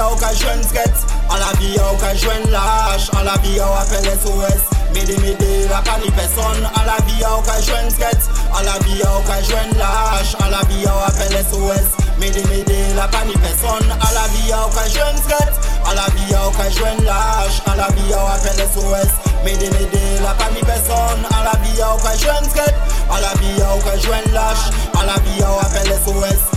ou ka jwen skret An la vie ou ka jwen An la apel SOS Mede mede la pa ni peson la vie ou ka jwen skret An la la apel SOS Mede mede la pa ni peson la vie ou ka jwen skret An la la apel SOS Mede mede la pa la la la SOS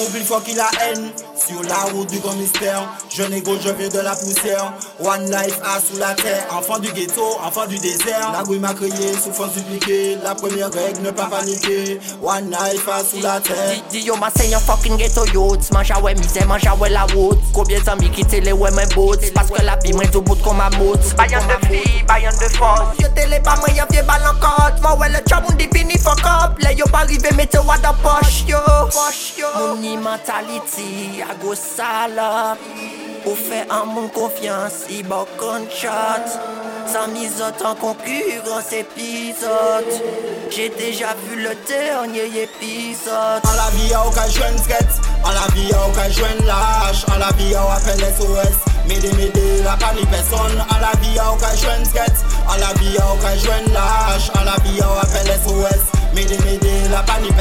oublie faut qu'il a haine Sur la route du grand mystère. Je négo, je viens de la poussière. One life a sous la terre. Enfant du ghetto, enfant du désert. La m'a crié, souffrance dupliquée. La première règle, ne pas paniquer. One life a sous la terre. Di yo ma se yon fucking ghetto youth Manja we mize, manja we la wout Koubyen zami ki te le we men bout Paske la bi mwen tou bout kon ma mout Bayan de fi, bayan de fos Yo te le ba mwen yon vie balan kot Mwen we le chab moun di fini fuck up. Le yo pa rive mete wad a posh yo. Mouni mentality a go salop Ou fe an moun konfians i bo konchot. Sans mise en concurrence épisode J'ai déjà vu le dernier épisode. An la vie ou ka jwen skret An la vie ou ka jwen lâche. An la vie ou apel SOS Mede mede la pa ni peson An la vie ou ka jwen skret An la vie ou ka jwen lâche. An la vie ou apel SOS Mede mede la pa An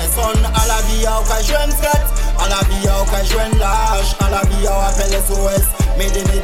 au ka jwen skat A la vi a ou ka jwen lash A la vi a ou apel SOS Mede mede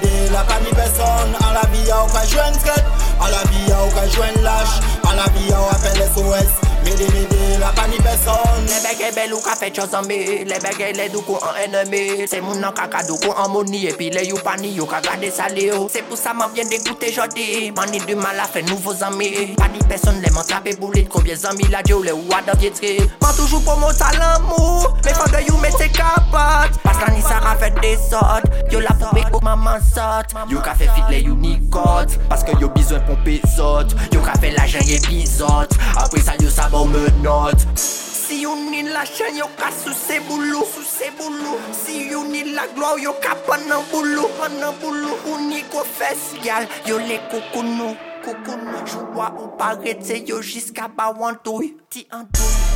bege bel ou ka fet yo zanbe Le bege le doukou an eneme Se moun nan kaka doukou an mouni E pi le you pani yo ka gade sale yo. Se pou sa man vyen degoute jodi Mani du mal a fe nouvo zanme Pa di peson le man trape boulit Konbye zanmi la diyo le ou adan vietre Man toujou pou moun talan mou Me fande you me se kapat Pas la ni sa ra fet de sot Yo la pou beko maman sot. Yo ka fe fit le you nikot Paske yo bizwen pou pesot Yo ka fe la jen ye bizot Apre sa yo sa bon menot. Si you need la chen, yo ka sou se boulou, sou se boulou. Si you need la glow, yo ka panan boulou, panan boulou. Uni go fes, yal, yo le koukounou, koukounou Joua ou parete, yo jiska ba wantou, ti antou